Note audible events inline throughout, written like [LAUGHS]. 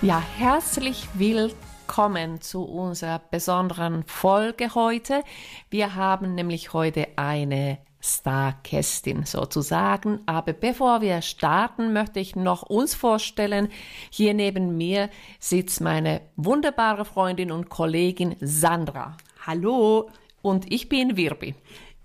Ja, herzlich willkommen zu unserer besonderen Folge heute. Wir haben nämlich heute eine Starkästin sozusagen. Aber bevor wir starten, möchte ich noch uns vorstellen. Hier neben mir sitzt meine wunderbare Freundin und Kollegin Sandra. Hallo. Und ich bin Wirbi.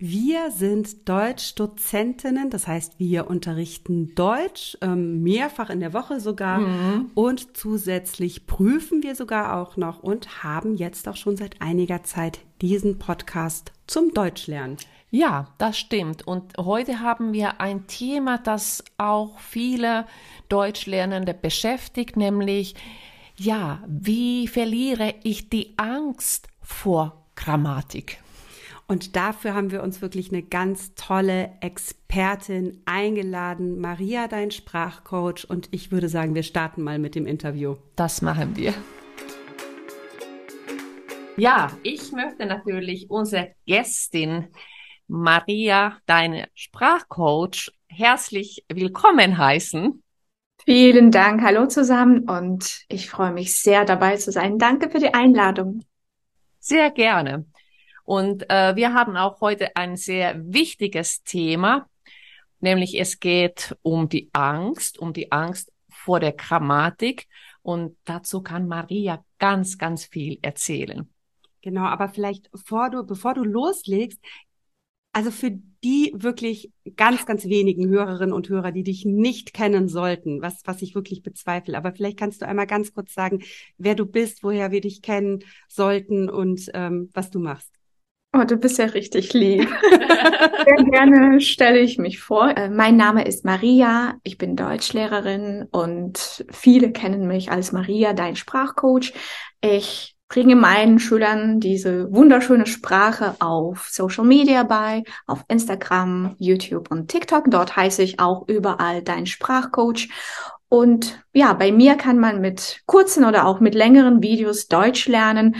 Wir sind Deutschdozentinnen, das heißt, wir unterrichten Deutsch ähm, mehrfach in der Woche sogar mhm. und zusätzlich prüfen wir sogar auch noch und haben jetzt auch schon seit einiger Zeit diesen Podcast zum Deutschlernen. Ja, das stimmt. Und heute haben wir ein Thema, das auch viele Deutschlernende beschäftigt, nämlich, ja, wie verliere ich die Angst vor Grammatik? Und dafür haben wir uns wirklich eine ganz tolle Expertin eingeladen, Maria, dein Sprachcoach. Und ich würde sagen, wir starten mal mit dem Interview. Das machen wir. Ja, ich möchte natürlich unsere Gästin Maria, deine Sprachcoach, herzlich willkommen heißen. Vielen Dank. Hallo zusammen und ich freue mich sehr dabei zu sein. Danke für die Einladung. Sehr gerne. Und äh, wir haben auch heute ein sehr wichtiges Thema, nämlich es geht um die Angst, um die Angst vor der Grammatik. Und dazu kann Maria ganz, ganz viel erzählen. Genau, aber vielleicht vor du, bevor du loslegst, also für die wirklich ganz, ganz wenigen Hörerinnen und Hörer, die dich nicht kennen sollten, was, was ich wirklich bezweifle. Aber vielleicht kannst du einmal ganz kurz sagen, wer du bist, woher wir dich kennen sollten und ähm, was du machst. Oh, du bist ja richtig lieb. [LAUGHS] Sehr gerne stelle ich mich vor. Äh, mein Name ist Maria. Ich bin Deutschlehrerin und viele kennen mich als Maria, dein Sprachcoach. Ich bringe meinen Schülern diese wunderschöne Sprache auf Social Media bei, auf Instagram, YouTube und TikTok. Dort heiße ich auch überall dein Sprachcoach. Und ja, bei mir kann man mit kurzen oder auch mit längeren Videos Deutsch lernen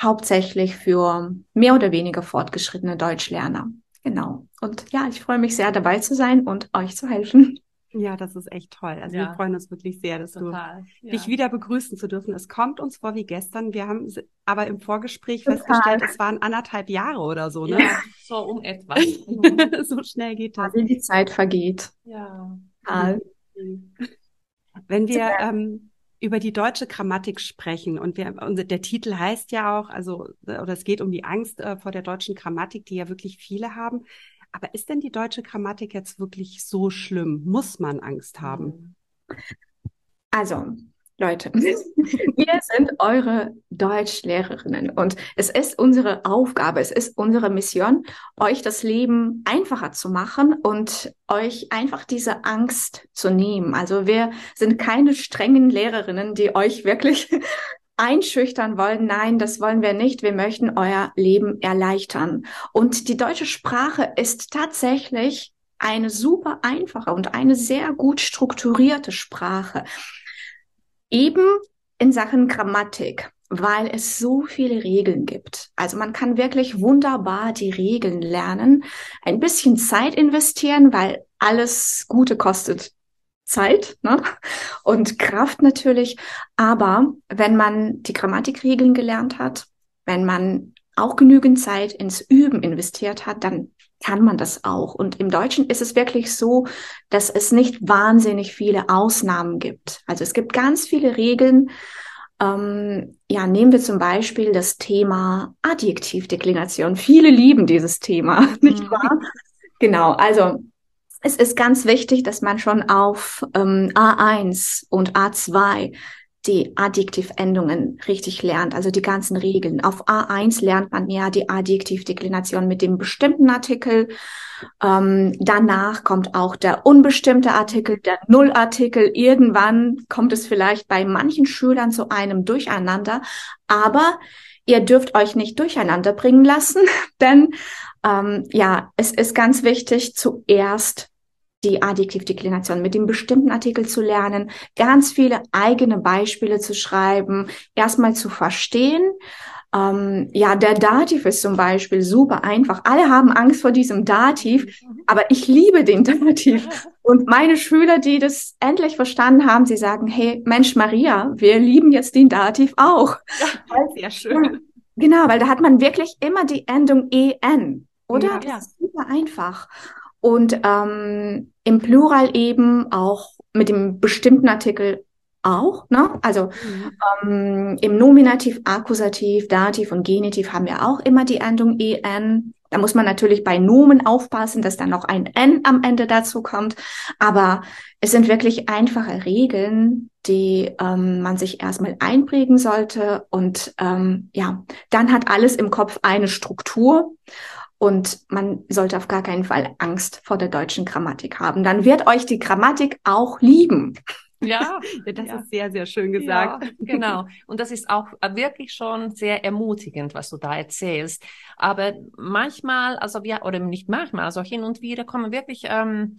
hauptsächlich für mehr oder weniger fortgeschrittene Deutschlerner. Genau. Und ja, ich freue mich sehr dabei zu sein und euch zu helfen. Ja, das ist echt toll. Also ja. wir freuen uns wirklich sehr, dass Total. du ja. dich wieder begrüßen zu dürfen. Es kommt uns vor wie gestern. Wir haben aber im Vorgespräch Total. festgestellt, es waren anderthalb Jahre oder so, ne? Ja, so um etwas. [LAUGHS] so schnell geht das. Wie die Zeit vergeht. Ja. Wenn wir ähm, über die deutsche Grammatik sprechen. Und wir, unser, der Titel heißt ja auch, also, oder es geht um die Angst äh, vor der deutschen Grammatik, die ja wirklich viele haben. Aber ist denn die deutsche Grammatik jetzt wirklich so schlimm? Muss man Angst haben? Also, Leute, [LAUGHS] wir sind eure Deutschlehrerinnen und es ist unsere Aufgabe, es ist unsere Mission, euch das Leben einfacher zu machen und euch einfach diese Angst zu nehmen. Also wir sind keine strengen Lehrerinnen, die euch wirklich [LAUGHS] einschüchtern wollen. Nein, das wollen wir nicht. Wir möchten euer Leben erleichtern. Und die deutsche Sprache ist tatsächlich eine super einfache und eine sehr gut strukturierte Sprache. Eben in Sachen Grammatik, weil es so viele Regeln gibt. Also man kann wirklich wunderbar die Regeln lernen, ein bisschen Zeit investieren, weil alles Gute kostet Zeit ne? und Kraft natürlich. Aber wenn man die Grammatikregeln gelernt hat, wenn man auch genügend Zeit ins Üben investiert hat, dann kann man das auch. Und im Deutschen ist es wirklich so, dass es nicht wahnsinnig viele Ausnahmen gibt. Also es gibt ganz viele Regeln. Ähm, ja, nehmen wir zum Beispiel das Thema Adjektivdeklination. Viele lieben dieses Thema, [LAUGHS] nicht mhm. wahr? Genau, also es ist ganz wichtig, dass man schon auf ähm, A1 und A2 die Adjektivendungen richtig lernt, also die ganzen Regeln. Auf A1 lernt man ja die Adjektivdeklination mit dem bestimmten Artikel. Ähm, danach kommt auch der unbestimmte Artikel, der Nullartikel. Irgendwann kommt es vielleicht bei manchen Schülern zu einem Durcheinander, aber ihr dürft euch nicht durcheinander bringen lassen, [LAUGHS] denn ähm, ja, es ist ganz wichtig, zuerst die Adjektivdeklination mit dem bestimmten Artikel zu lernen, ganz viele eigene Beispiele zu schreiben, erstmal zu verstehen. Ähm, ja, der Dativ ist zum Beispiel super einfach. Alle haben Angst vor diesem Dativ, aber ich liebe den Dativ. [LAUGHS] Und meine Schüler, die das endlich verstanden haben, sie sagen, hey, Mensch, Maria, wir lieben jetzt den Dativ auch. Ja, sehr schön. Genau, weil da hat man wirklich immer die Endung en, oder? Ja, ja. super einfach. Und ähm, im Plural eben auch mit dem bestimmten Artikel auch, ne? Also Mhm. ähm, im Nominativ, Akkusativ, Dativ und Genitiv haben wir auch immer die Endung en. Da muss man natürlich bei Nomen aufpassen, dass dann noch ein n am Ende dazu kommt. Aber es sind wirklich einfache Regeln, die ähm, man sich erstmal einprägen sollte. Und ähm, ja, dann hat alles im Kopf eine Struktur. Und man sollte auf gar keinen Fall Angst vor der deutschen Grammatik haben. Dann wird euch die Grammatik auch lieben. Ja, [LAUGHS] das Ja. ist sehr, sehr schön gesagt. Ja, genau. Und das ist auch wirklich schon sehr ermutigend, was du da erzählst. Aber manchmal, also wir, oder nicht manchmal, also hin und wieder kommen wirklich ähm,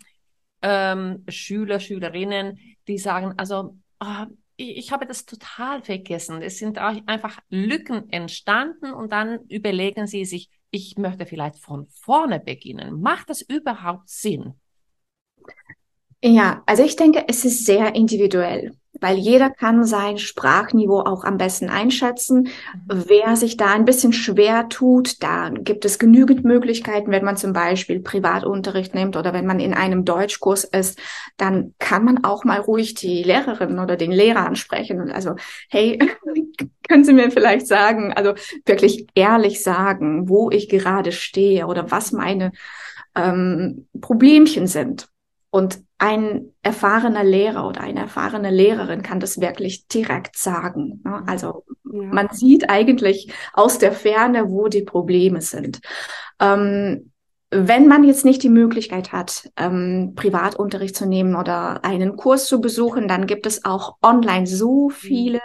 ähm, Schüler, Schülerinnen, die sagen, also ah, ich, ich habe das total vergessen. Es sind auch einfach Lücken entstanden und dann überlegen sie sich, ich möchte vielleicht von vorne beginnen. Macht das überhaupt Sinn? Ja, also ich denke, es ist sehr individuell, weil jeder kann sein Sprachniveau auch am besten einschätzen. Wer sich da ein bisschen schwer tut, da gibt es genügend Möglichkeiten, wenn man zum Beispiel Privatunterricht nimmt oder wenn man in einem Deutschkurs ist, dann kann man auch mal ruhig die Lehrerin oder den Lehrer ansprechen und also, hey, können Sie mir vielleicht sagen, also wirklich ehrlich sagen, wo ich gerade stehe oder was meine ähm, Problemchen sind. Und ein erfahrener Lehrer oder eine erfahrene Lehrerin kann das wirklich direkt sagen. Ne? Also Ja. man sieht eigentlich aus der Ferne, wo die Probleme sind. Ähm, wenn man jetzt nicht die Möglichkeit hat, ähm, Privatunterricht zu nehmen oder einen Kurs zu besuchen, dann gibt es auch online so viele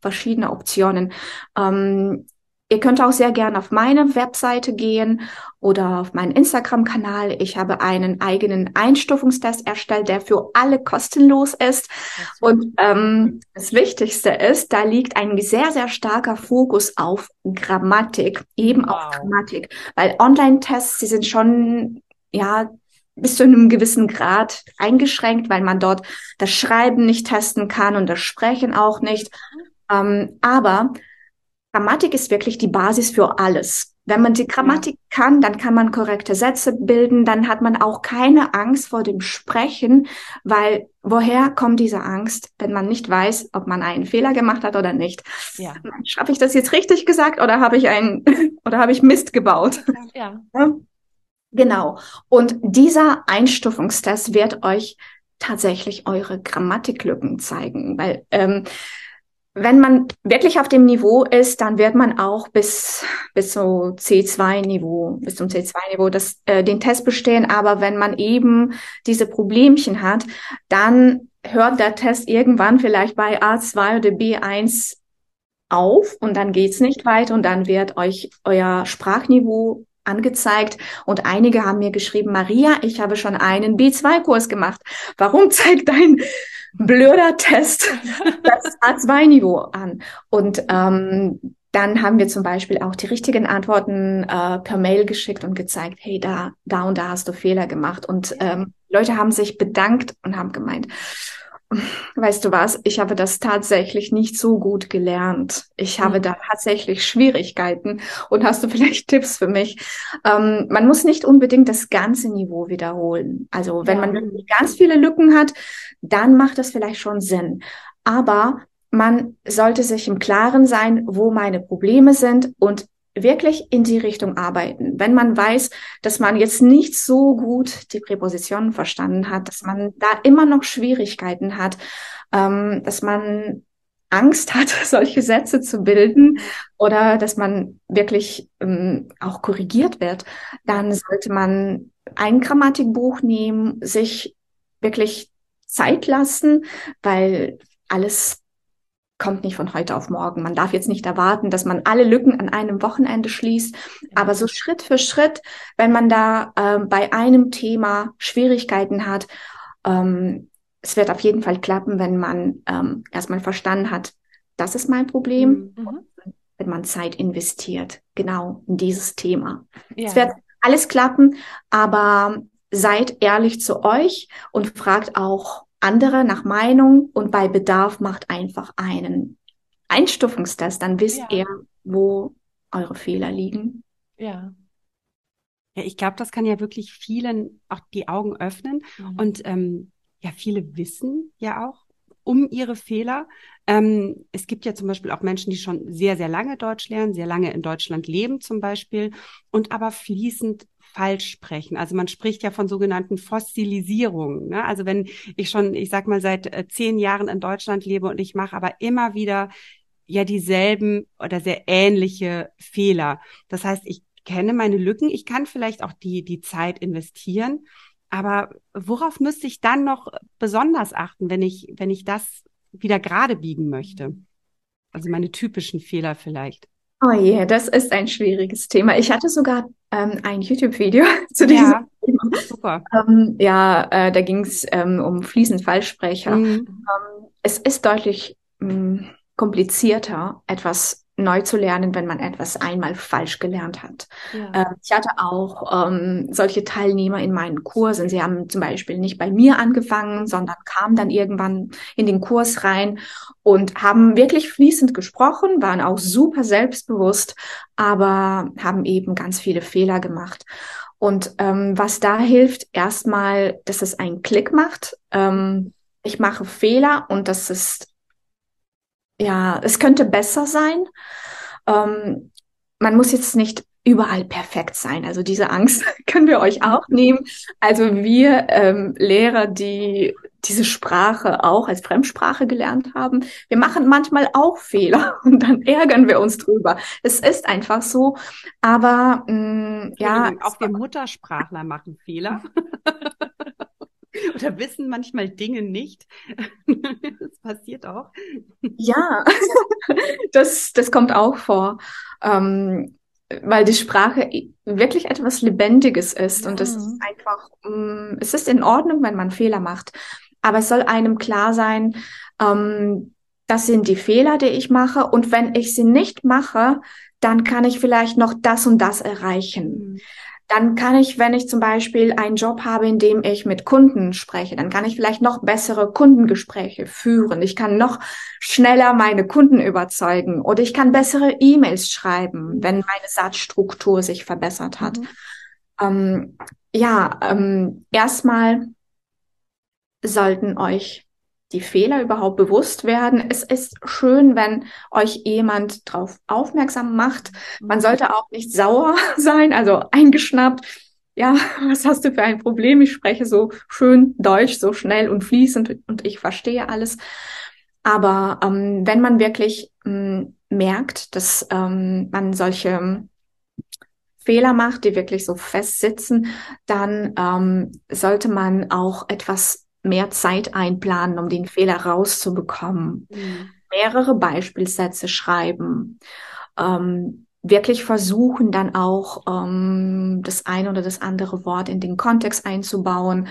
verschiedene Optionen. Ähm, ihr könnt auch sehr gerne auf meine Webseite gehen oder auf meinen Instagram-Kanal. Ich habe einen eigenen Einstufungstest erstellt, der für alle kostenlos ist. Und ähm, das Wichtigste ist, da liegt ein sehr, sehr starker Fokus auf Grammatik, eben auf Wow. Grammatik, weil Online-Tests, sie sind schon, ja, bis zu einem gewissen Grad eingeschränkt, weil man dort das Schreiben nicht testen kann und das Sprechen auch nicht. Ähm, aber Grammatik ist wirklich die Basis für alles. Wenn man die Grammatik kann, dann kann man korrekte Sätze bilden, dann hat man auch keine Angst vor dem Sprechen, weil woher kommt diese Angst, wenn man nicht weiß, ob man einen Fehler gemacht hat oder nicht? Ja, Habe ich das jetzt richtig gesagt oder habe ich einen [LAUGHS] oder habe ich Mist gebaut? ja. Ja. Genau. Und dieser Einstufungstest wird euch tatsächlich eure Grammatiklücken zeigen, weil ähm, wenn man wirklich auf dem Niveau ist, dann wird man auch bis bis so C2-Niveau, bis zum C2-Niveau das äh, den Test bestehen. Aber wenn man eben diese Problemchen hat, dann hört der Test irgendwann vielleicht bei A2 oder B1 auf und dann geht's nicht weiter und dann wird euch euer Sprachniveau angezeigt und einige haben mir geschrieben, Maria, ich habe schon einen B2-Kurs gemacht. Warum zeigt dein blöder Test [LAUGHS] das A2-Niveau an? Und ähm, dann haben wir zum Beispiel auch die richtigen Antworten äh, per Mail geschickt und gezeigt, hey, da, da und da hast du Fehler gemacht. Und ähm, Leute haben sich bedankt und haben gemeint, weißt du was, ich habe das tatsächlich nicht so gut gelernt. Ich habe Mhm. da tatsächlich Schwierigkeiten. Und hast du vielleicht Tipps für mich? Ähm, man muss nicht unbedingt das ganze Niveau wiederholen. Also wenn Ja. man wirklich ganz viele Lücken hat, dann macht das vielleicht schon Sinn. Aber man sollte sich im Klaren sein, wo meine Probleme sind und wirklich in die Richtung arbeiten. Wenn man weiß, dass man jetzt nicht so gut die Präpositionen verstanden hat, dass man da immer noch Schwierigkeiten hat, ähm, dass man Angst hat, [LAUGHS] solche Sätze zu bilden oder dass man wirklich ähm, auch korrigiert wird, dann sollte man ein Grammatikbuch nehmen, sich wirklich Zeit lassen, weil alles kommt nicht von heute auf morgen. Man darf jetzt nicht erwarten, dass man alle Lücken an einem Wochenende schließt, aber so Schritt für Schritt, wenn man da ähm, bei einem Thema Schwierigkeiten hat, ähm, es wird auf jeden Fall klappen, wenn man ähm, erstmal verstanden hat, das ist mein Problem, Mhm. wenn man Zeit investiert, genau in dieses Thema. Ja. Es wird alles klappen, aber seid ehrlich zu euch und fragt auch andere nach Meinung und bei Bedarf macht einfach einen Einstufungstest, dann wisst ja. ihr, wo eure Fehler liegen. Ja. Ja, ich glaube, das kann ja wirklich vielen auch die Augen öffnen. Mhm. Und ähm, ja, viele wissen ja auch um ihre Fehler. Ähm, es gibt ja zum Beispiel auch Menschen, die schon sehr, sehr lange Deutsch lernen, sehr lange in Deutschland leben zum Beispiel und aber fließend falsch sprechen. Also man spricht ja von sogenannten Fossilisierungen. Ne? Also wenn ich schon, ich sag mal, seit äh, zehn Jahren in Deutschland lebe und ich mache aber immer wieder ja dieselben oder sehr ähnliche Fehler. Das heißt, ich kenne meine Lücken, ich kann vielleicht auch die, die Zeit investieren, aber worauf müsste ich dann noch besonders achten, wenn ich, wenn ich das wieder gerade biegen möchte? Also meine typischen Fehler vielleicht. Oh je, yeah, das ist ein schwieriges Thema. Ich hatte sogar ähm, ein YouTube-Video [LAUGHS] zu diesem ja, Thema. Super. Ähm, ja, äh, da ging es ähm, um fließend Falschsprecher. Mhm. Ähm, es ist deutlich mh, mm, komplizierter, etwas neu zu lernen, wenn man etwas einmal falsch gelernt hat. Ja. Äh, ich hatte auch ähm, solche Teilnehmer in meinen Kursen. Sie haben zum Beispiel nicht bei mir angefangen, sondern kamen dann irgendwann in den Kurs rein und haben wirklich fließend gesprochen, waren auch super selbstbewusst, aber haben eben ganz viele Fehler gemacht. Und ähm, was da hilft, erstmal, dass es einen Klick macht. Ähm, ich mache Fehler und das ist ja, es könnte besser sein. Ähm, man muss jetzt nicht überall perfekt sein. Also diese Angst [LAUGHS] können wir euch auch nehmen. Also wir ähm, Lehrer, die diese Sprache auch als Fremdsprache gelernt haben, wir machen manchmal auch Fehler [LAUGHS] und dann ärgern wir uns drüber. Es ist einfach so. Aber mh, mm, ja, auch wir Muttersprachler machen Fehler. [LAUGHS] [LAUGHS] oder wissen manchmal Dinge nicht. [LAUGHS] das passiert auch. Ja, [LAUGHS] das, das kommt auch vor. Ähm, weil die Sprache wirklich etwas Lebendiges ist ja. und es ist einfach, ähm, es ist in Ordnung, wenn man Fehler macht, aber es soll einem klar sein, ähm, das sind die Fehler, die ich mache und wenn ich sie nicht mache, dann kann ich vielleicht noch das und das erreichen. Mhm dann kann ich, wenn ich zum Beispiel einen Job habe, in dem ich mit Kunden spreche, dann kann ich vielleicht noch bessere Kundengespräche führen. Ich kann noch schneller meine Kunden überzeugen oder ich kann bessere E-Mails schreiben, wenn meine Satzstruktur sich verbessert hat. Mhm. Ähm, ja, ähm, erstmal sollten euch die Fehler überhaupt bewusst werden. Es ist schön, wenn euch jemand darauf aufmerksam macht. Man sollte auch nicht sauer [LAUGHS] sein, also eingeschnappt. Ja, was hast du für ein Problem? Ich spreche so schön Deutsch, so schnell und fließend und ich verstehe alles. Aber ähm, wenn man wirklich ähm, merkt, dass ähm, man solche Fehler macht, die wirklich so fest sitzen, dann ähm, sollte man auch etwas mehr Zeit einplanen, um den Fehler rauszubekommen. Mhm. Mehrere Beispielsätze schreiben. Ähm, wirklich versuchen, dann auch ähm, das eine oder das andere Wort in den Kontext einzubauen.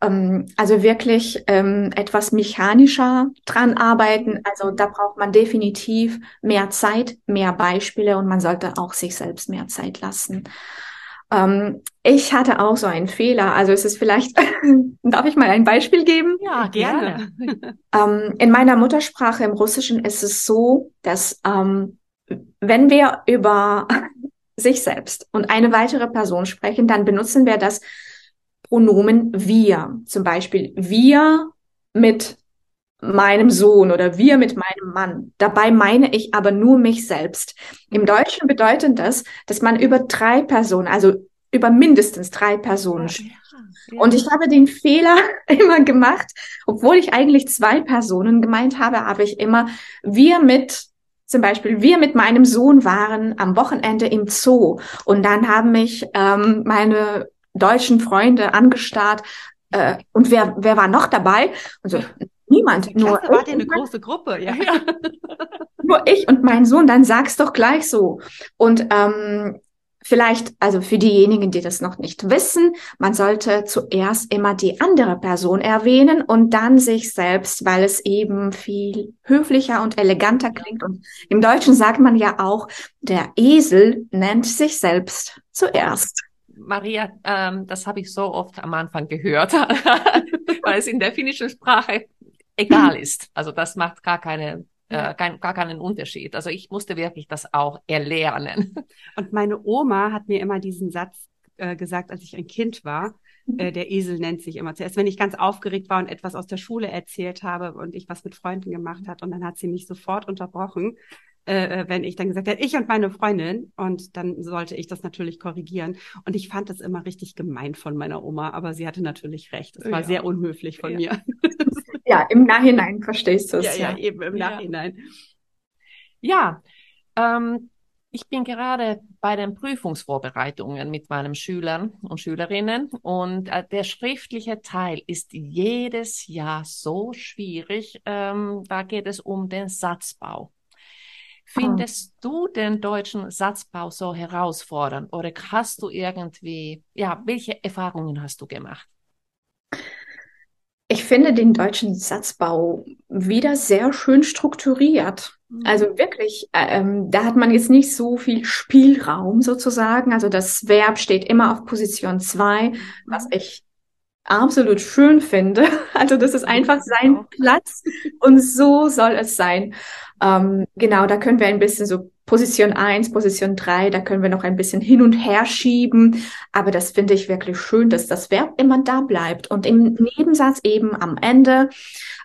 Ähm, also wirklich ähm, etwas mechanischer dran arbeiten. Also da braucht man definitiv mehr Zeit, mehr Beispiele und man sollte auch sich selbst mehr Zeit lassen. Ähm, ich hatte auch so einen Fehler. Also es ist vielleicht, [LAUGHS] darf ich mal ein Beispiel geben? Ja, gerne. [LAUGHS] Ähm, in meiner Muttersprache im Russischen ist es so, dass ähm, wenn wir über [LAUGHS] sich selbst und eine weitere Person sprechen, dann benutzen wir das Pronomen wir. Zum Beispiel wir mit meinem Sohn oder wir mit meinem Mann. Dabei meine ich aber nur mich selbst. Im Deutschen bedeutet das, dass man über drei Personen, also über mindestens drei Personen spricht. Ja, Und ich habe den Fehler [LAUGHS] immer gemacht, obwohl ich eigentlich zwei Personen gemeint habe, habe ich immer wir mit zum Beispiel, wir mit meinem Sohn waren am Wochenende im Zoo und dann haben mich ähm, meine deutschen Freunde angestarrt, äh, und wer, wer war noch dabei? Und so, Niemand. Nur Klasse, wart ihr eine große Gruppe, ja. [LAUGHS] ja. nur ich und mein Sohn, dann sag's doch gleich so. Und ähm, vielleicht, also für diejenigen, die das noch nicht wissen, man sollte zuerst immer die andere Person erwähnen und dann sich selbst, weil es eben viel höflicher und eleganter klingt. Und im Deutschen sagt man ja auch, der Esel nennt sich selbst zuerst. Maria, ähm, das habe ich so oft am Anfang gehört, [LAUGHS] weil es in der finnischen Sprache egal [CLEARS THROAT] ist. Also das macht gar keine äh, kein, gar keinen Unterschied. Also ich musste wirklich das auch erlernen. [LAUGHS] Und meine Oma hat mir immer diesen Satz äh, gesagt, als ich ein Kind war. Mhm. Äh, der Esel nennt sich immer zuerst, wenn ich ganz aufgeregt war und etwas aus der Schule erzählt habe und ich was mit Freunden gemacht hat und dann hat sie mich sofort unterbrochen äh, äh, wenn ich dann gesagt habe, ich und meine Freundin. Und dann sollte ich das natürlich korrigieren. Und ich fand das immer richtig gemein von meiner Oma, aber sie hatte natürlich recht. Es war ja. sehr unhöflich von ja. mir. [LAUGHS] Ja, im Nachhinein verstehst du es. Ja, ja, eben im Nachhinein. Ja, ähm, ich bin gerade bei den Prüfungsvorbereitungen mit meinen Schülern und Schülerinnen und äh, der schriftliche Teil ist jedes Jahr so schwierig. Ähm, da geht es um den Satzbau. Findest oh. du den deutschen Satzbau so herausfordernd oder hast du irgendwie, ja, welche Erfahrungen hast du gemacht? Ich finde den deutschen Satzbau wieder sehr schön strukturiert. Mhm. Also wirklich, ähm, da hat man jetzt nicht so viel Spielraum sozusagen. Also das Verb steht immer auf Position zwei, was mhm. ich absolut schön finde. [LAUGHS] Also das ist einfach sein Platz und so soll es sein. Ähm, genau, da können wir ein bisschen so Position eins, Position drei, da können wir noch ein bisschen hin und her schieben. Aber das finde ich wirklich schön, dass das Verb immer da bleibt und im Nebensatz eben am Ende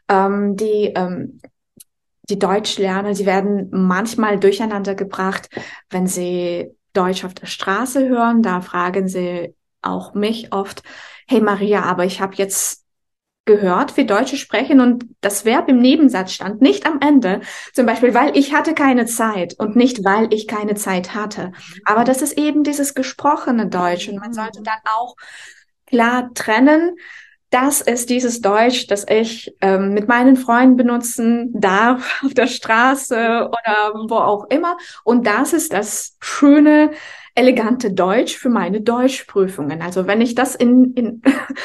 ähm, die ähm, die Deutsch lernen, sie werden manchmal durcheinander gebracht, wenn sie Deutsch auf der Straße hören. Da fragen sie auch mich oft, hey Maria, aber ich habe jetzt gehört, wie Deutsche sprechen und das Verb im Nebensatz stand, nicht am Ende. Zum Beispiel, weil ich hatte keine Zeit und nicht, weil ich keine Zeit hatte. Aber das ist eben dieses gesprochene Deutsch und man sollte dann auch klar trennen, das ist dieses Deutsch, das ich ähm, mit meinen Freunden benutzen darf auf der Straße oder wo auch immer. Und das ist das schöne, elegante Deutsch für meine Deutschprüfungen. Also wenn ich das in, in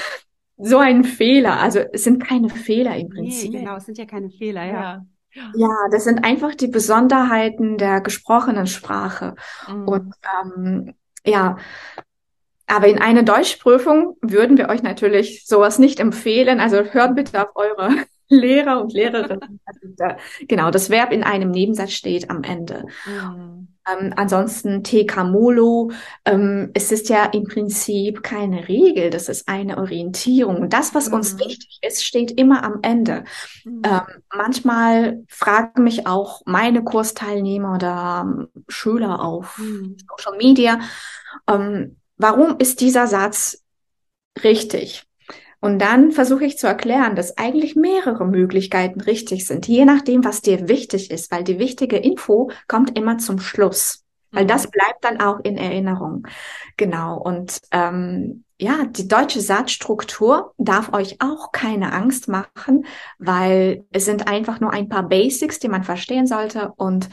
[LAUGHS] so ein Fehler, also es sind keine Fehler im Prinzip. Nee, genau, es sind ja keine Fehler, ja. ja. Ja, das sind einfach die Besonderheiten der gesprochenen Sprache. Mhm. Und ähm, ja, aber in einer Deutschprüfung würden wir euch natürlich sowas nicht empfehlen. Also hört bitte auf eure [LAUGHS] Lehrer und Lehrerinnen. Also genau, das Verb in einem Nebensatz steht am Ende. Mhm. Ähm, ansonsten TK-Molo, ähm, es ist ja im Prinzip keine Regel, das ist eine Orientierung. Und das, was mhm. uns wichtig ist, steht immer am Ende. Mhm. Ähm, manchmal fragen mich auch meine Kursteilnehmer oder ähm, Schüler auf mhm. Social Media, ähm, warum ist dieser Satz richtig? Und dann versuche ich zu erklären, dass eigentlich mehrere Möglichkeiten richtig sind, je nachdem, was dir wichtig ist, weil die wichtige Info kommt immer zum Schluss, weil mhm. das bleibt dann auch in Erinnerung. Genau. Und ähm, ja, die deutsche Satzstruktur darf euch auch keine Angst machen, weil es sind einfach nur ein paar Basics, die man verstehen sollte und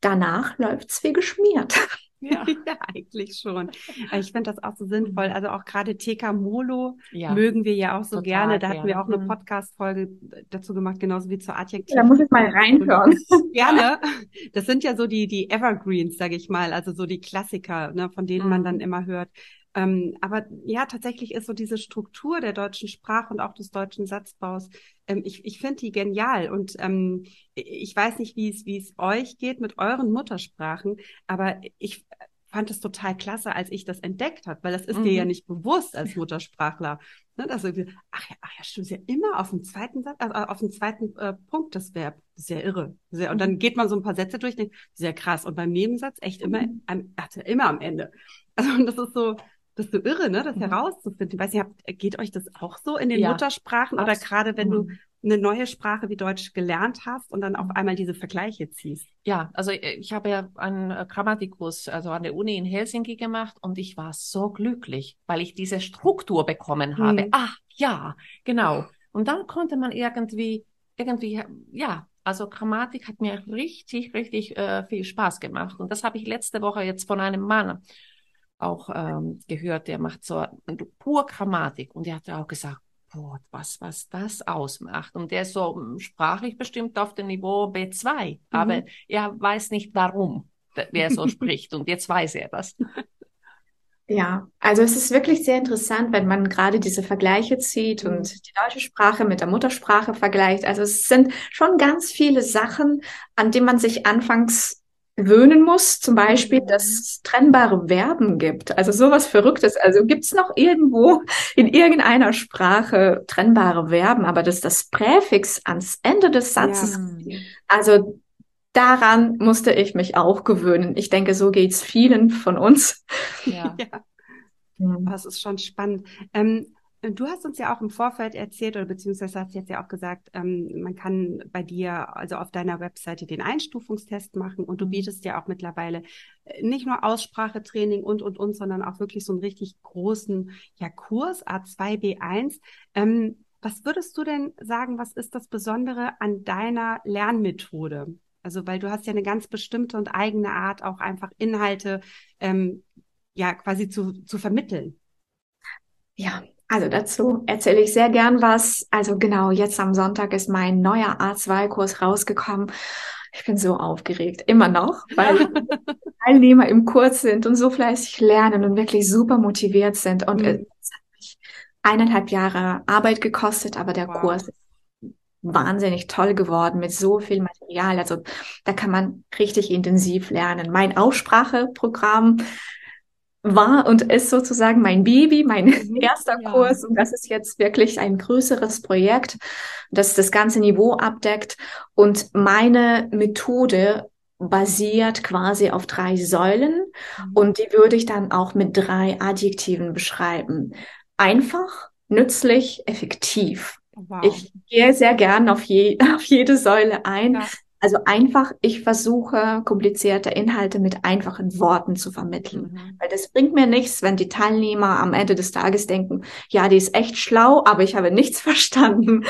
danach läuft's wie geschmiert. [LAUGHS] [LAUGHS] Ja. ja, eigentlich schon. Ich finde das auch so sinnvoll. Also auch gerade TK Molo ja. mögen wir ja auch so Total gerne. Da hatten wir auch eine mhm. Podcast-Folge dazu gemacht, genauso wie zur Adjektiv. Da muss ich mal reinhören. [LAUGHS] Gerne. Das sind ja so die, die Evergreens, sage ich mal. Also so die Klassiker, ne, von denen mhm. man dann immer hört. Ähm, aber ja, tatsächlich ist so diese Struktur der deutschen Sprache und auch des deutschen Satzbaus, ähm, ich, ich finde die genial. Und ähm, ich weiß nicht, wie es, wie es euch geht mit euren Muttersprachen, aber ich fand es total klasse, als ich das entdeckt habe, weil das ist mhm. dir ja nicht bewusst als Muttersprachler. Ne, dass irgendwie, ach ja, ach ja, stimmt, ja immer auf dem zweiten Satz, also auf dem zweiten äh, Punkt das Verb. Ist ja irre. Sehr, und dann mhm. geht man so ein paar Sätze durch, denkt, sehr krass. Und beim Nebensatz echt immer, mhm. am, ach, immer am Ende. Also und das ist so, das ist so irre, ne, das mhm. herauszufinden. Ich weiß nicht, geht euch das auch so in den ja, Muttersprachen oder gerade wenn du mhm. eine neue Sprache wie Deutsch gelernt hast und dann auf einmal diese Vergleiche ziehst? Ja, also äh, ich habe ja einen äh, Grammatikus, also an der Uni in Helsinki gemacht und ich war so glücklich, weil ich diese Struktur bekommen habe. Mhm. Ah, ja, genau. Und dann konnte man irgendwie, irgendwie, ja, also Grammatik hat mir richtig, richtig äh, viel Spaß gemacht. Und das habe ich letzte Woche jetzt von einem Mann auch ähm, gehört, der macht so pur Grammatik und der hat auch gesagt, boah, was, was das ausmacht. Und der ist so hm, sprachlich bestimmt auf dem Niveau B2, mhm. aber er weiß nicht warum, wer so [LAUGHS] spricht und jetzt weiß er das. Ja, also es ist wirklich sehr interessant, wenn man gerade diese Vergleiche zieht Mhm. und die deutsche Sprache mit der Muttersprache vergleicht. Also es sind schon ganz viele Sachen, an die man sich anfangs gewöhnen muss. Zum Beispiel, Mhm. dass es trennbare Verben gibt. Also sowas Verrücktes. Also gibt es noch irgendwo [LAUGHS] in irgendeiner Sprache trennbare Verben, aber dass das Präfix ans Ende des Satzes Ja. Also daran musste ich mich auch gewöhnen. Ich denke, so geht's vielen von uns. Ja. [LAUGHS] Ja. Das ist schon spannend. Ähm, du hast uns ja auch im Vorfeld erzählt, oder beziehungsweise hast jetzt ja auch gesagt, ähm, man kann bei dir, also auf deiner Webseite, den Einstufungstest machen und du bietest ja auch mittlerweile äh, nicht nur Aussprachetraining und, und, und, sondern auch wirklich so einen richtig großen ja, Kurs, A2, B1. Ähm, was würdest du denn sagen, was ist das Besondere an deiner Lernmethode? Also, weil du hast ja eine ganz bestimmte und eigene Art, auch einfach Inhalte ähm, ja quasi zu, zu vermitteln. Ja, also dazu erzähle ich sehr gern was. Also genau, jetzt am Sonntag ist mein neuer A2-Kurs rausgekommen. Ich bin so aufgeregt, immer noch, [LAUGHS] weil Teilnehmer im Kurs sind und so fleißig lernen und wirklich super motiviert sind. Und Mhm. es hat mich eineinhalb Jahre Arbeit gekostet, aber der Wow. Kurs ist wahnsinnig toll geworden mit so viel Material. Also da kann man richtig intensiv lernen. Mein Ausspracheprogramm war und ist sozusagen mein Baby, mein Mhm, [LAUGHS] erster ja. Kurs. Und das ist jetzt wirklich ein größeres Projekt, das das ganze Niveau abdeckt. Und meine Methode basiert quasi auf drei Säulen Mhm. und die würde ich dann auch mit drei Adjektiven beschreiben. Einfach, nützlich, effektiv. Wow. Ich gehe sehr gern auf, je, [LAUGHS] auf jede Säule ein. Ja. Also einfach, ich versuche komplizierte Inhalte mit einfachen Worten zu vermitteln. Mhm. Weil das bringt mir nichts, wenn die Teilnehmer am Ende des Tages denken, ja, die ist echt schlau, aber ich habe nichts [LAUGHS] verstanden.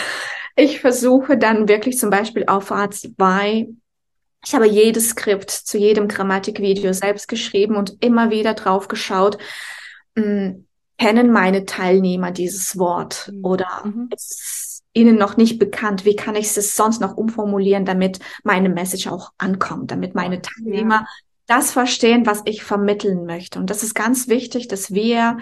Ich versuche dann wirklich zum Beispiel auf A2, ich habe jedes Skript zu jedem Grammatikvideo selbst geschrieben und immer wieder drauf geschaut, mh, kennen meine Teilnehmer dieses Wort Mhm. oder Mhm. ist es ihnen noch nicht bekannt? Wie kann ich es sonst noch umformulieren, damit meine Message auch ankommt, damit meine Teilnehmer das verstehen, was ich vermitteln möchte. Und das ist ganz wichtig, dass wir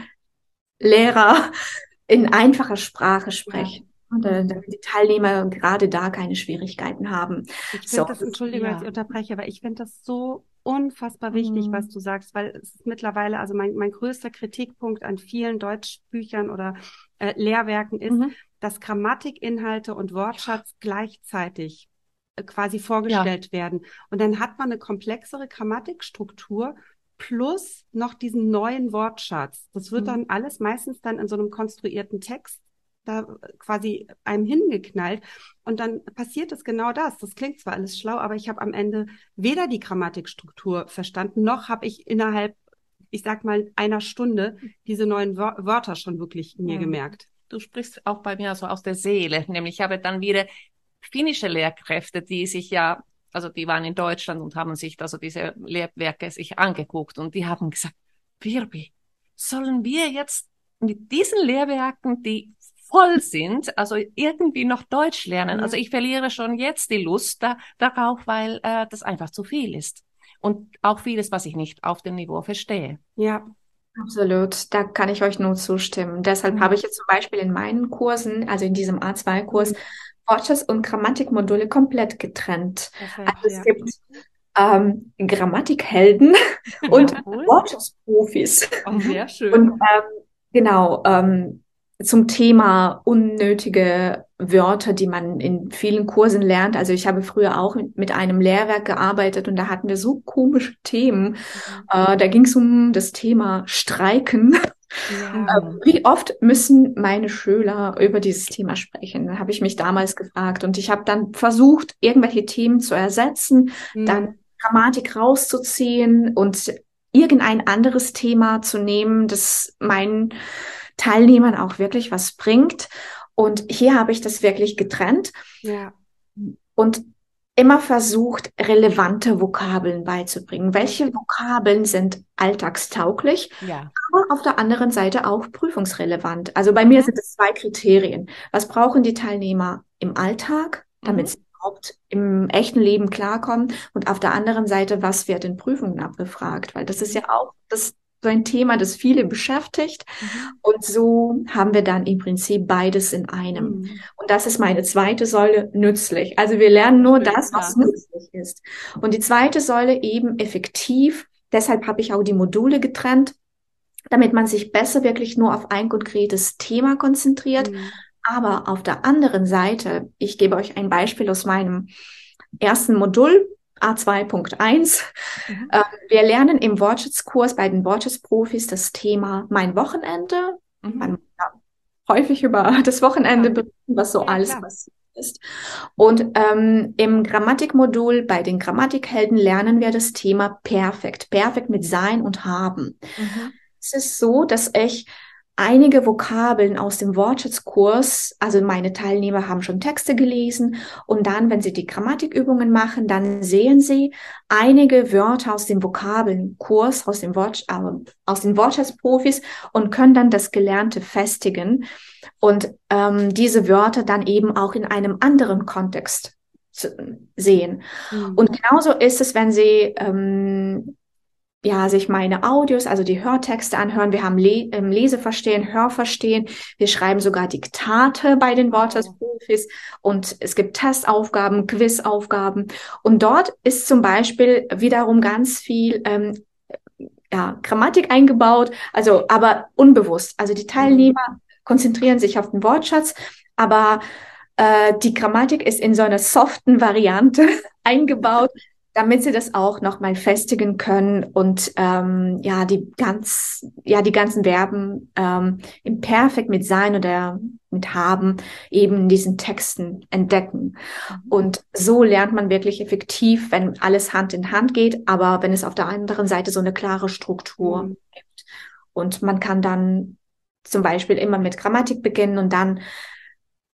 Lehrer [LAUGHS] in einfacher Sprache sprechen. Und, äh, damit die Teilnehmer gerade da keine Schwierigkeiten haben. Ich So. das, Entschuldigung, dass ich Ja. unterbreche, aber ich finde das so unfassbar wichtig, Mhm. was du sagst, weil es ist mittlerweile, also mein, mein größter Kritikpunkt an vielen Deutschbüchern oder äh, Lehrwerken ist, Mhm. dass Grammatikinhalte und Wortschatz gleichzeitig äh, quasi vorgestellt werden. Und dann hat man eine komplexere Grammatikstruktur plus noch diesen neuen Wortschatz. Das wird Mhm. dann alles meistens dann in so einem konstruierten Text da quasi einem hingeknallt. Und dann passiert es genau das. Das klingt zwar alles schlau, aber ich habe am Ende weder die Grammatikstruktur verstanden, noch habe ich innerhalb, ich sag mal, einer Stunde diese neuen Wör Wörter schon wirklich mir Mhm. gemerkt. Du sprichst auch bei mir so aus der Seele, nämlich ich habe dann wieder finnische Lehrkräfte, die sich ja, also die waren in Deutschland und haben sich also diese Lehrwerke sich angeguckt und die haben gesagt, Virbi, sollen wir jetzt mit diesen Lehrwerken, die voll sind, also irgendwie noch Deutsch lernen? Ja. Also ich verliere schon jetzt die Lust da, darauf, weil äh, das einfach zu viel ist. Und auch vieles, was ich nicht auf dem Niveau verstehe. Ja, Absolut, da kann ich euch nur zustimmen. Deshalb Mhm. habe ich jetzt zum Beispiel in meinen Kursen, also in diesem A2-Kurs, Mhm. Wortschatz und Grammatikmodule komplett getrennt. perfekt. Also es ja. gibt ähm, Grammatikhelden und Ja, cool. Wortschatzprofis. Oh, sehr schön. Und ähm, genau, ähm, zum Thema unnötige Wörter, die man in vielen Kursen lernt. Also ich habe früher auch mit, einem Lehrwerk gearbeitet und da hatten wir so komische Themen. Mhm. Äh, da ging es um das Thema Streiken. Ja. Mhm. [LAUGHS] Wie oft müssen meine Schüler über dieses Thema sprechen? Da habe ich mich damals gefragt und ich habe dann versucht, irgendwelche Themen zu ersetzen, Mhm. dann Grammatik rauszuziehen und irgendein anderes Thema zu nehmen, das meinen Teilnehmern auch wirklich was bringt. Und hier habe ich das wirklich getrennt Ja. und immer versucht, relevante Vokabeln beizubringen. Welche Vokabeln sind alltagstauglich, Ja. aber auf der anderen Seite auch prüfungsrelevant? Also bei mir sind es zwei Kriterien. Was brauchen die Teilnehmer im Alltag, damit Mhm. sie überhaupt im echten Leben klarkommen? Und auf der anderen Seite, was wird in Prüfungen abgefragt? Weil das ist ja auch das so ein Thema, das viele beschäftigt. Mhm. Und so haben wir dann im Prinzip beides in einem. Mhm. Und das ist meine zweite Säule, nützlich. Also wir lernen nur das, was nützlich ist. Und die zweite Säule eben effektiv. Deshalb habe ich auch die Module getrennt, damit man sich besser wirklich nur auf ein konkretes Thema konzentriert. Mhm. Aber auf der anderen Seite, ich gebe euch ein Beispiel aus meinem ersten Modul, A2.1. Mhm. Äh, wir lernen im Wortschatzkurs bei den Wortschatzprofis das Thema mein Wochenende. Mhm. Man ja, häufig über [LAUGHS] das Wochenende berichten, was so ja, alles klar. passiert ist. Und ähm, im Grammatikmodul bei den Grammatikhelden lernen wir das Thema Perfekt. Perfekt mit Sein und Haben. Mhm. Es ist so, dass ich einige Vokabeln aus dem Wortschatzkurs, also meine Teilnehmer haben schon Texte gelesen und dann, wenn sie die Grammatikübungen machen, dann sehen sie einige Wörter aus dem Vokabelnkurs, aus dem Wort, äh, aus den Wortschatzprofis und können dann das Gelernte festigen und ähm, diese Wörter dann eben auch in einem anderen Kontext sehen. Mhm. Und genauso ist es, wenn Sie ähm, ja, sich meine Audios, also die Hörtexte anhören. Wir haben Le ähm, Leseverstehen, Hörverstehen. Wir schreiben sogar Diktate bei den Wortschatz-Profis und es gibt Testaufgaben, Quizaufgaben. Und dort ist zum Beispiel wiederum ganz viel ähm, ja, Grammatik eingebaut, also aber unbewusst. Also die Teilnehmer konzentrieren sich auf den Wortschatz, aber äh, die Grammatik ist in so einer soften Variante [LAUGHS] eingebaut, damit sie das auch nochmal festigen können und ähm, ja die ganz ja die ganzen Verben ähm, im Perfekt mit sein oder mit haben eben in diesen Texten entdecken und so lernt man wirklich effektiv wenn alles Hand in Hand geht aber wenn es auf der anderen Seite so eine klare Struktur mhm. gibt und man kann dann zum Beispiel immer mit Grammatik beginnen und dann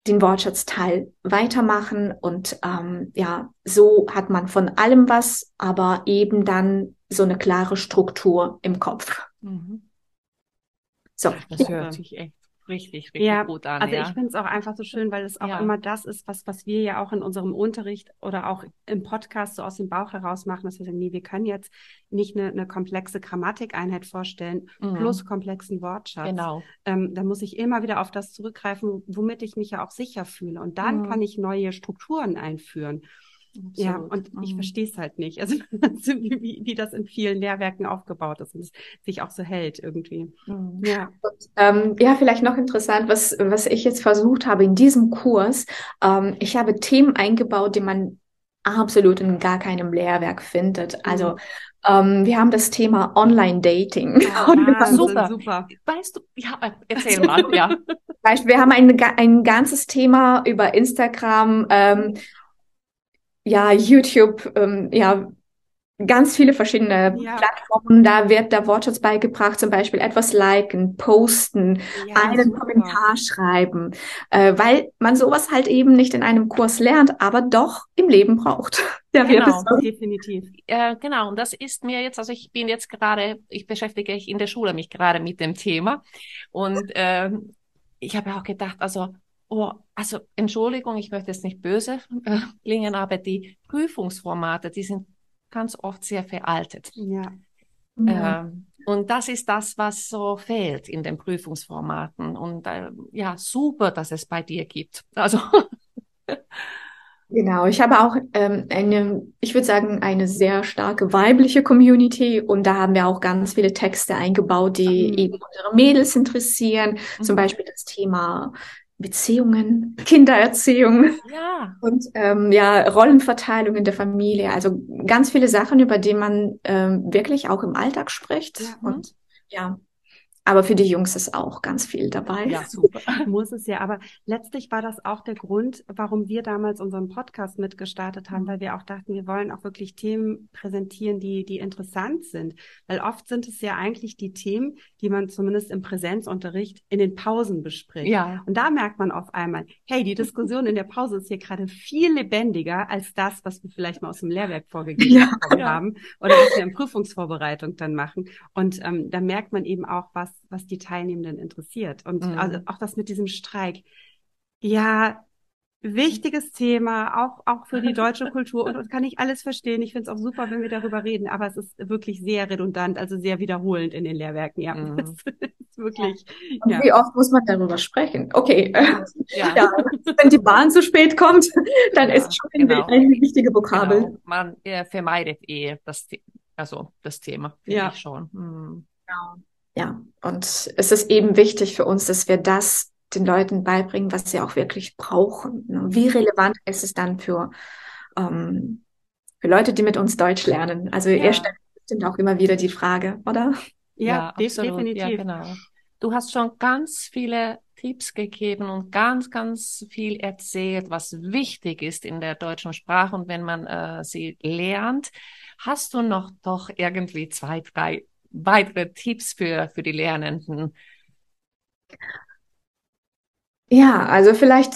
den Wortschatzteil weitermachen und ähm, ja, so hat man von allem was, aber eben dann so eine klare Struktur im Kopf. Mhm. So. Das hört sich echt richtig, richtig ja, gut an. Also ja. ich finde es auch einfach so schön, weil es auch ja. immer das ist, was, was wir ja auch in unserem Unterricht oder auch im Podcast so aus dem Bauch heraus machen, dass wir sagen, nee, wir können jetzt nicht eine, eine komplexe Grammatikeinheit vorstellen mhm. plus komplexen Wortschatz. Genau. Ähm, da muss ich immer wieder auf das zurückgreifen, womit ich mich ja auch sicher fühle. Und dann mhm. kann ich neue Strukturen einführen. Absolut. Ja, und mhm. ich verstehe es halt nicht. Also [LAUGHS] wie, wie das in vielen Lehrwerken aufgebaut ist und es sich auch so hält irgendwie. Mhm. Ja. Und, ähm, ja, vielleicht noch interessant, was, was ich jetzt versucht habe in diesem Kurs. Ähm, ich habe Themen eingebaut, die man absolut in gar keinem Lehrwerk findet. Also mhm. ähm, wir haben das Thema Online-Dating. Ah, [LAUGHS] super. super. Weißt du, ja, erzähl mal, ja. [LAUGHS] wir haben ein, ein ganzes Thema über Instagram, ähm, ja, YouTube, ähm, ja, ganz viele verschiedene ja. Plattformen. Da wird der Wortschatz beigebracht, zum Beispiel etwas liken, posten, ja, einen super. Kommentar schreiben, äh, weil man sowas halt eben nicht in einem Kurs lernt, aber doch im Leben braucht. [LAUGHS] Ja, genau, definitiv. Äh, genau, und das ist mir jetzt, also ich bin jetzt gerade, ich beschäftige mich in der Schule mich gerade mit dem Thema und äh, ich habe auch gedacht, also Oh, also Entschuldigung, ich möchte jetzt nicht böse äh, klingen, aber die Prüfungsformate, die sind ganz oft sehr veraltet. Ja. ja. Ähm, und das ist das, was so fehlt in den Prüfungsformaten. Und äh, ja, super, dass es bei dir gibt. Also [LAUGHS] Genau, ich habe auch ähm, eine, ich würde sagen, eine sehr starke weibliche Community und da haben wir auch ganz viele Texte eingebaut, die mhm. eben unsere Mädels interessieren. Mhm. Zum Beispiel das Thema Beziehungen, Kindererziehung ja. und ähm, ja Rollenverteilung in der Familie. Also ganz viele Sachen, über die man ähm, wirklich auch im Alltag spricht. Ja. Und ja, aber für die Jungs ist auch ganz viel dabei. Ja, [LAUGHS] super. Muss es ja. Aber letztlich war das auch der Grund, warum wir damals unseren Podcast mitgestartet haben, weil wir auch dachten, wir wollen auch wirklich Themen präsentieren, die, die interessant sind. Weil oft sind es ja eigentlich die Themen, die man zumindest im Präsenzunterricht in den Pausen bespricht. Ja. Und da merkt man auf einmal, hey, die Diskussion in der Pause ist hier gerade viel lebendiger als das, was wir vielleicht mal aus dem Lehrwerk vorgegeben ja. haben oder was wir in Prüfungsvorbereitung dann machen. Und ähm, da merkt man eben auch, was was die Teilnehmenden interessiert. Und mhm. also auch das mit diesem Streik. Ja, wichtiges Thema, auch, auch für die deutsche [LAUGHS] Kultur. Und das kann ich alles verstehen. Ich finde es auch super, wenn wir darüber reden, aber es ist wirklich sehr redundant, also sehr wiederholend in den Lehrwerken. Ja, mhm. das ist wirklich. Und ja. Wie oft muss man darüber sprechen? Okay. Ja. [LAUGHS] ja. Wenn die Bahn zu spät kommt, [LAUGHS] dann ja, ist schon genau. eine wichtige Vokabel. Genau. Man äh, vermeidet eh das, also das Thema, ja. ich schon. Mhm. Genau. Ja, und es ist eben wichtig für uns, dass wir das den Leuten beibringen, was sie auch wirklich brauchen. Ne? Wie relevant ist es dann für, ähm, für Leute, die mit uns Deutsch lernen? Also ja. ihr stellt bestimmt auch immer wieder die Frage, oder? Ja, ja absolut. definitiv. Ja, genau. Du hast schon ganz viele Tipps gegeben und ganz, ganz viel erzählt, was wichtig ist in der deutschen Sprache und wenn man äh, sie lernt. Hast du noch doch irgendwie zwei, drei weitere Tipps für, für die Lernenden? Ja, also vielleicht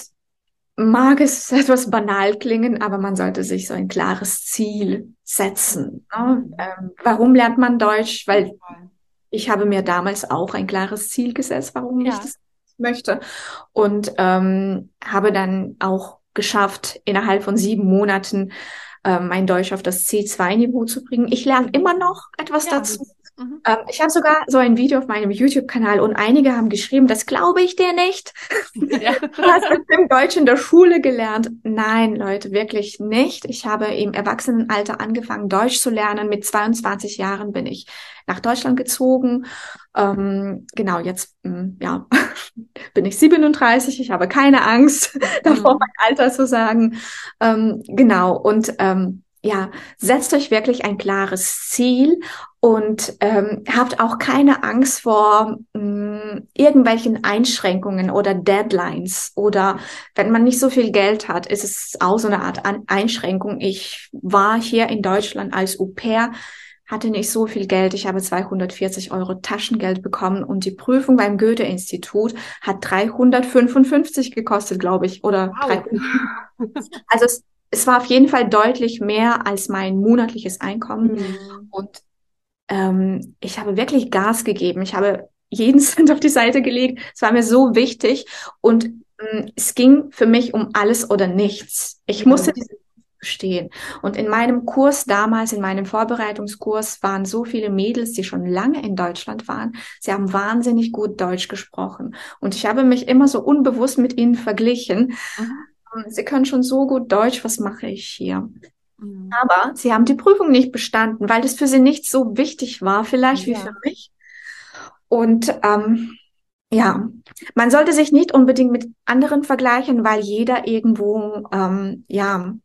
mag es [LAUGHS] etwas banal klingen, aber man sollte sich so ein klares Ziel setzen. Ne? Ähm, warum lernt man Deutsch? Weil ich habe mir damals auch ein klares Ziel gesetzt, warum ja. ich das möchte. Und ähm, habe dann auch geschafft, innerhalb von sieben Monaten ähm, mein Deutsch auf das C2-Niveau zu bringen. Ich lerne immer noch etwas ja. dazu. Mhm. Ähm, ich habe sogar so ein Video auf meinem YouTube-Kanal und einige haben geschrieben, das glaube ich dir nicht. Ja. [LAUGHS] du hast im Deutsch in der Schule gelernt. Nein, Leute, wirklich nicht. Ich habe im Erwachsenenalter angefangen, Deutsch zu lernen. Mit 22 Jahren bin ich nach Deutschland gezogen. Ähm, genau, jetzt ähm, ja, [LAUGHS] bin ich 37. Ich habe keine Angst [LAUGHS] davor, mhm. mein Alter zu sagen. Ähm, genau, und ähm, ja, setzt euch wirklich ein klares Ziel und ähm, habt auch keine Angst vor mh, mm, irgendwelchen Einschränkungen oder Deadlines oder wenn man nicht so viel Geld hat, ist es auch so eine Art An Einschränkung. Ich war hier in Deutschland als Au pair, hatte nicht so viel Geld. Ich habe 240 Euro Taschengeld bekommen und die Prüfung beim Goethe-Institut hat 355 gekostet, glaube ich, oder wow. also es, es war auf jeden Fall deutlich mehr als mein monatliches Einkommen mhm. und ähm, ich habe wirklich Gas gegeben. Ich habe jeden [LAUGHS] Cent auf die Seite gelegt. Es war mir so wichtig und ähm, es ging für mich um alles oder nichts. Ich musste ja. diese bestehen. Und in meinem Kurs damals, in meinem Vorbereitungskurs, waren so viele Mädels, die schon lange in Deutschland waren. Sie haben wahnsinnig gut Deutsch gesprochen. Und ich habe mich immer so unbewusst mit ihnen verglichen. Mhm. Sie können schon so gut Deutsch, was mache ich hier? Mhm. Aber sie haben die Prüfung nicht bestanden, weil das für sie nicht so wichtig war, vielleicht ja. wie für mich. Und ähm, ja, man sollte sich nicht unbedingt mit anderen vergleichen, weil jeder irgendwo ähm, ja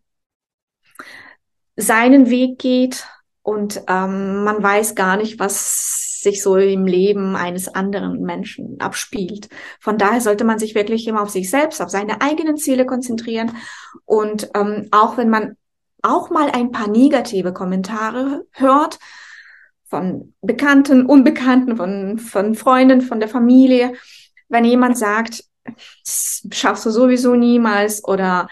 seinen Weg geht und ähm, man weiß gar nicht, was sich so im Leben eines anderen Menschen abspielt. Von daher sollte man sich wirklich immer auf sich selbst, auf seine eigenen Ziele konzentrieren und ähm, auch wenn man auch mal ein paar negative Kommentare hört von Bekannten, Unbekannten, von, von Freunden, von der Familie. Wenn jemand sagt, schaffst du sowieso niemals oder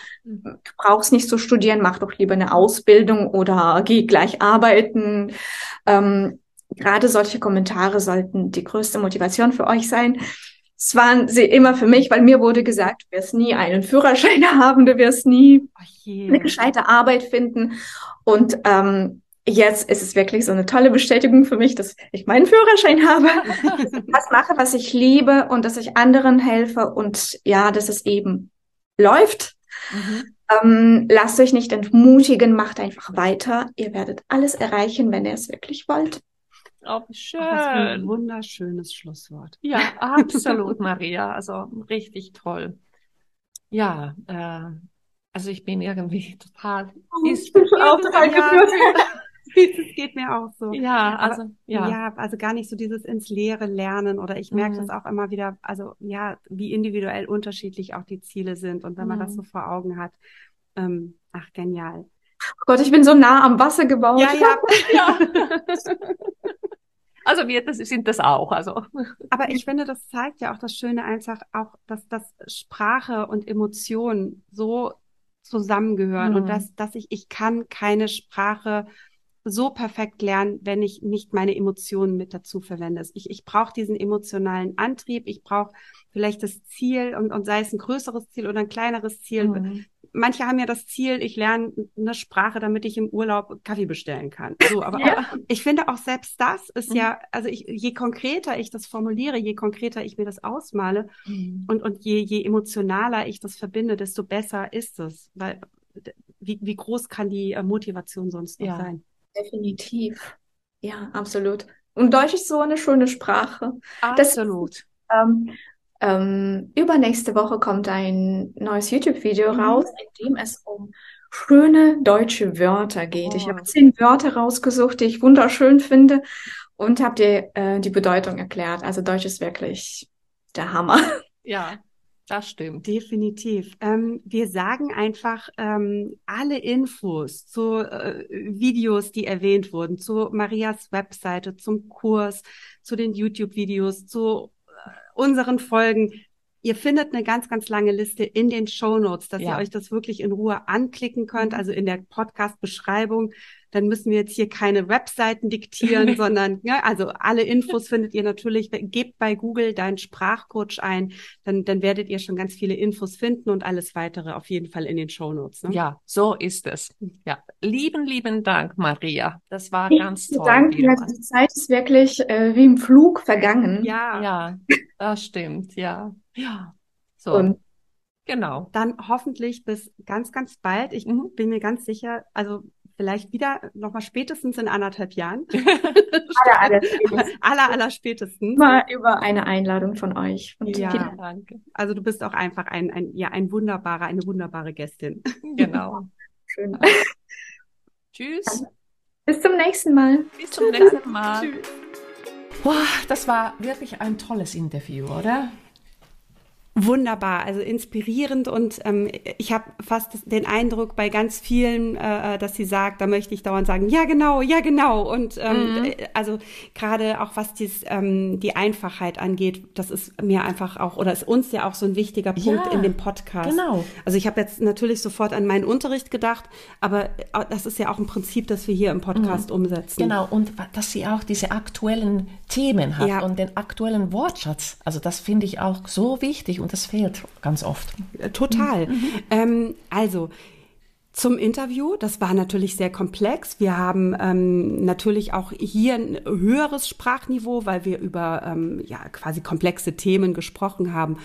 brauchst nicht zu studieren, mach doch lieber eine Ausbildung oder geh gleich arbeiten. Ähm, gerade solche Kommentare sollten die größte Motivation für euch sein, es waren sie immer für mich, weil mir wurde gesagt, du wirst nie einen Führerschein [LAUGHS] haben, du wirst nie oh eine gescheite Arbeit finden. Und ähm, jetzt ist es wirklich so eine tolle Bestätigung für mich, dass ich meinen Führerschein habe, [LAUGHS] was mache, was ich liebe und dass ich anderen helfe und ja, dass es eben läuft. Mhm. Ähm, lasst euch nicht entmutigen, macht einfach weiter. Ihr werdet alles erreichen, wenn ihr es wirklich wollt. Oh, schön. Ach, das ein wunderschönes Schlusswort. Ja, absolut, Maria. Also richtig toll. Ja, äh, also ich bin irgendwie total. Oh, ich bin auch total gerührt. [LAUGHS] Es [LAUGHS] geht mir auch so. Ja, also Aber, ja. ja, also gar nicht so dieses ins Leere lernen oder ich merke mhm. das auch immer wieder, also ja, wie individuell unterschiedlich auch die Ziele sind und wenn mhm. man das mhm. so vor Augen hat, ähm, ach genial. Oh Gott, ich bin so nah am Wasser gebaut. Ja, ja. ja. [LAUGHS] Also wir das sind das auch. Also. Aber ich finde, das zeigt ja auch das Schöne einfach auch, dass, dass Sprache und Emotion so zusammengehören mhm. und dass, dass ich, ich kann keine Sprache so perfekt lernen, wenn ich nicht meine Emotionen mit dazu verwende. Ich, ich brauche diesen emotionalen Antrieb, ich brauche vielleicht das Ziel und, und sei es ein größeres Ziel oder ein kleineres Ziel. Mhm. Manche haben ja das Ziel, ich lerne eine Sprache, damit ich im Urlaub Kaffee bestellen kann. So, [LAUGHS] aber ja. auch, ich finde auch selbst das ist mhm. ja, also ich, je konkreter ich das formuliere, je konkreter ich mir das ausmale mhm. und, und je, je emotionaler ich das verbinde, desto besser ist es. Weil wie, wie groß kann die äh, Motivation sonst noch ja. sein? Definitiv. Ja, absolut. Und Deutsch ist so eine schöne Sprache. Absolut. Das, ähm, ähm, übernächste Woche kommt ein neues YouTube-Video mhm. raus, in dem es um schöne deutsche Wörter geht. Oh. Ich habe zehn Wörter rausgesucht, die ich wunderschön finde und habe dir äh, die Bedeutung erklärt. Also Deutsch ist wirklich der Hammer. [LAUGHS] Ja, das stimmt. Definitiv. Ähm, wir sagen einfach ähm, alle Infos zu äh, Videos, die erwähnt wurden, zu Marias Webseite, zum Kurs, zu den YouTube-Videos, zu unseren Folgen. Ihr findet eine ganz, ganz lange Liste in den Show Notes, dass ja. ihr euch das wirklich in Ruhe anklicken könnt, also in der Podcast-Beschreibung dann müssen wir jetzt hier keine Webseiten diktieren, [LAUGHS] sondern ja, also alle Infos findet ihr natürlich. Gebt bei Google deinen Sprachcoach ein, dann, dann werdet ihr schon ganz viele Infos finden und alles weitere auf jeden Fall in den Show Notes. Ne? Ja, so ist es. Ja, lieben, lieben Dank, Maria. Das war ich ganz toll. Danke, die Zeit ist wirklich äh, wie im Flug vergangen. Ja, ja, das stimmt. Ja, ja. So. Und Genau. Dann hoffentlich bis ganz, ganz bald. Ich mhm. bin mir ganz sicher, also vielleicht wieder nochmal spätestens in anderthalb Jahren. [LAUGHS] aller, aller, spätestens. aller, aller spätestens. Mal über eine Einladung von euch. Und ja, danke. Also du bist auch einfach ein, ein, ja, ein wunderbarer, eine wunderbare Gästin. Genau. [LAUGHS] Schön. Tschüss. Bis zum nächsten Mal. Bis zum nächsten Mal. Tschüss. Boah, das war wirklich ein tolles Interview, oder? Wunderbar, also inspirierend und ähm, ich habe fast den Eindruck bei ganz vielen, äh, äh, dass sie sagt, da möchte ich dauernd sagen, ja genau, ja genau und ähm, mhm. Äh, also gerade auch was dies, ähm, die Einfachheit angeht, das ist mir einfach auch oder ist uns ja auch so ein wichtiger Punkt ja, in dem Podcast. Genau. Also ich habe jetzt natürlich sofort an meinen Unterricht gedacht, aber äh, das ist ja auch ein Prinzip, das wir hier im Podcast mhm. umsetzen. Genau und dass sie auch diese aktuellen Themen hat ja. und den aktuellen Wortschatz. Also das finde ich auch so wichtig und das fehlt ganz oft. Äh, total. Mhm. Ähm, also, zum Interview. Das war natürlich sehr komplex. Wir haben ähm, natürlich auch hier ein höheres Sprachniveau, weil wir über ähm, ja quasi komplexe Themen gesprochen haben.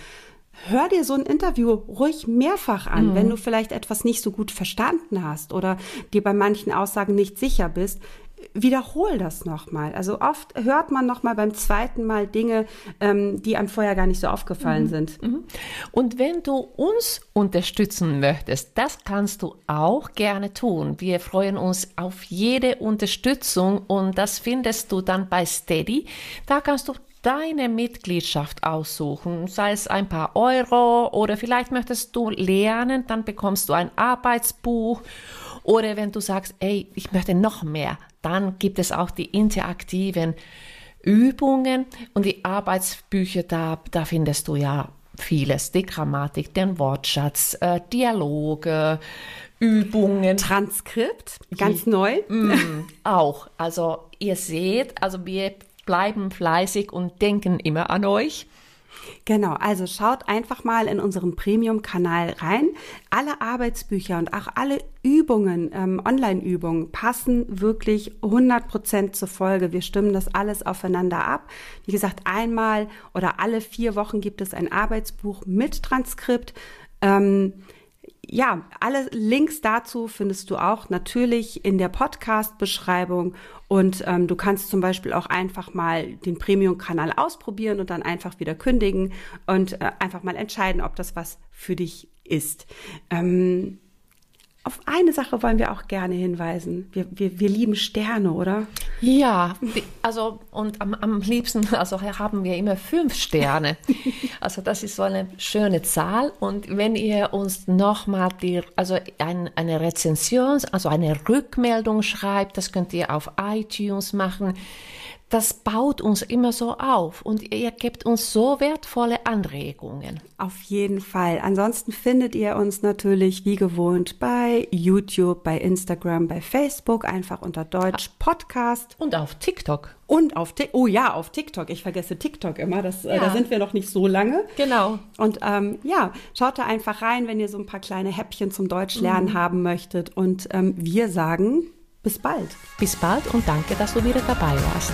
Hör dir so ein Interview ruhig mehrfach an, mhm. wenn du vielleicht etwas nicht so gut verstanden hast oder dir bei manchen Aussagen nicht sicher bist wiederhol das nochmal. Also oft hört man nochmal beim zweiten Mal Dinge, ähm, die einem vorher gar nicht so aufgefallen mhm. sind. Mhm. Und wenn du uns unterstützen möchtest, das kannst du auch gerne tun. Wir freuen uns auf jede Unterstützung und das findest du dann bei Steady. Da kannst du deine Mitgliedschaft aussuchen, sei es ein paar Euro oder vielleicht möchtest du lernen, dann bekommst du ein Arbeitsbuch oder wenn du sagst, ey, ich möchte noch mehr, dann gibt es auch die interaktiven Übungen und die Arbeitsbücher, da, da findest du ja vieles, die Grammatik, den Wortschatz, äh, Dialoge, Übungen. Transkript, ganz neu. Mm, [LAUGHS] auch. Also ihr seht, also wir bleiben fleißig und denken immer an euch. Genau, also schaut einfach mal in unserem Premium-Kanal rein. Alle Arbeitsbücher und auch alle Übungen, ähm, Online-Übungen passen wirklich 100% zur Folge. Wir stimmen das alles aufeinander ab. Wie gesagt, einmal oder alle vier Wochen gibt es ein Arbeitsbuch mit Transkript. Ähm, ja, alle Links dazu findest du auch natürlich in der Podcast-Beschreibung und ähm, du kannst zum Beispiel auch einfach mal den Premium-Kanal ausprobieren und dann einfach wieder kündigen und äh, einfach mal entscheiden, ob das was für dich ist. Ähm, auf eine Sache wollen wir auch gerne hinweisen. Wir, wir, wir lieben Sterne, oder? Ja, also und am, am liebsten, also haben wir immer fünf Sterne. [LAUGHS] Also das ist so eine schöne Zahl. Und wenn ihr uns nochmal die, also ein, eine Rezension, also eine Rückmeldung schreibt, das könnt ihr auf iTunes machen das baut uns immer so auf und ihr gebt uns so wertvolle Anregungen. Auf jeden Fall. Ansonsten findet ihr uns natürlich wie gewohnt bei YouTube, bei Instagram, bei Facebook, einfach unter Deutsch Podcast. Und auf TikTok. Und auf TikTok. Oh ja, auf TikTok. Ich vergesse TikTok immer. Das, ja. äh, da sind wir noch nicht so lange. Genau. Und ähm, ja, schaut da einfach rein, wenn ihr so ein paar kleine Häppchen zum Deutsch lernen mhm. haben möchtet. Und ähm, wir sagen bis bald. Bis bald und danke, dass du wieder dabei warst.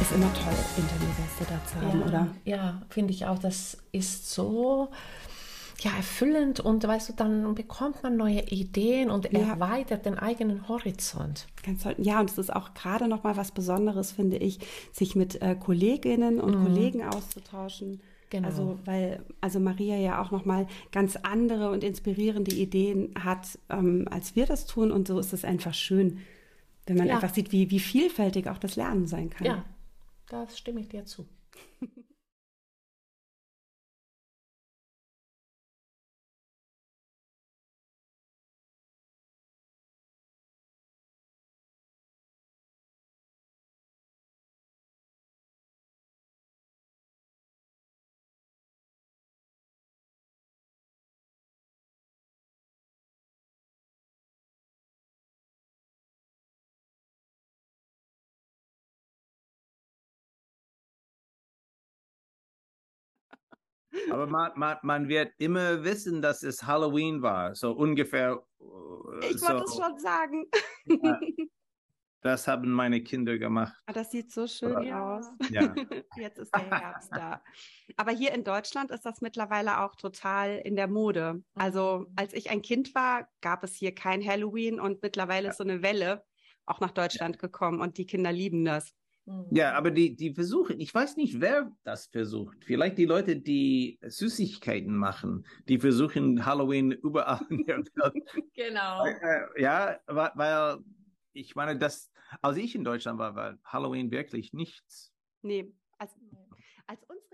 Ist immer toll, Interviewgäste da zu haben, ja, oder? Ja, finde ich auch. Das ist so ja, erfüllend und weißt du, dann bekommt man neue Ideen und ja. erweitert den eigenen Horizont. Ganz toll. Ja, und es ist auch gerade noch mal was Besonderes, finde ich, sich mit äh, Kolleginnen und mhm. Kollegen auszutauschen. Genau. Also weil also Maria ja auch noch mal ganz andere und inspirierende Ideen hat, ähm, als wir das tun und so ist es einfach schön, wenn man ja. einfach sieht, wie, wie vielfältig auch das Lernen sein kann. Ja, da stimme ich dir zu. [LAUGHS] Aber man, man, man wird immer wissen, dass es Halloween war, so ungefähr. Äh, ich wollte es schon sagen. Ja, [LAUGHS] das haben meine Kinder gemacht. Ah, das sieht so schön Oder? aus. Ja. [LAUGHS] Jetzt ist der Herbst da. Aber hier in Deutschland ist das mittlerweile auch total in der Mode. Also als ich ein Kind war, gab es hier kein Halloween und mittlerweile ist so eine Welle auch nach Deutschland gekommen und die Kinder lieben das. Ja, aber die, die versuchen, ich weiß nicht, wer das versucht. Vielleicht die Leute, die Süßigkeiten machen, die versuchen Halloween überall in der [LAUGHS] Welt. genau. Äh, ja, weil ich meine, dass, als ich in Deutschland war, war Halloween wirklich nichts. Nee, als, als unsere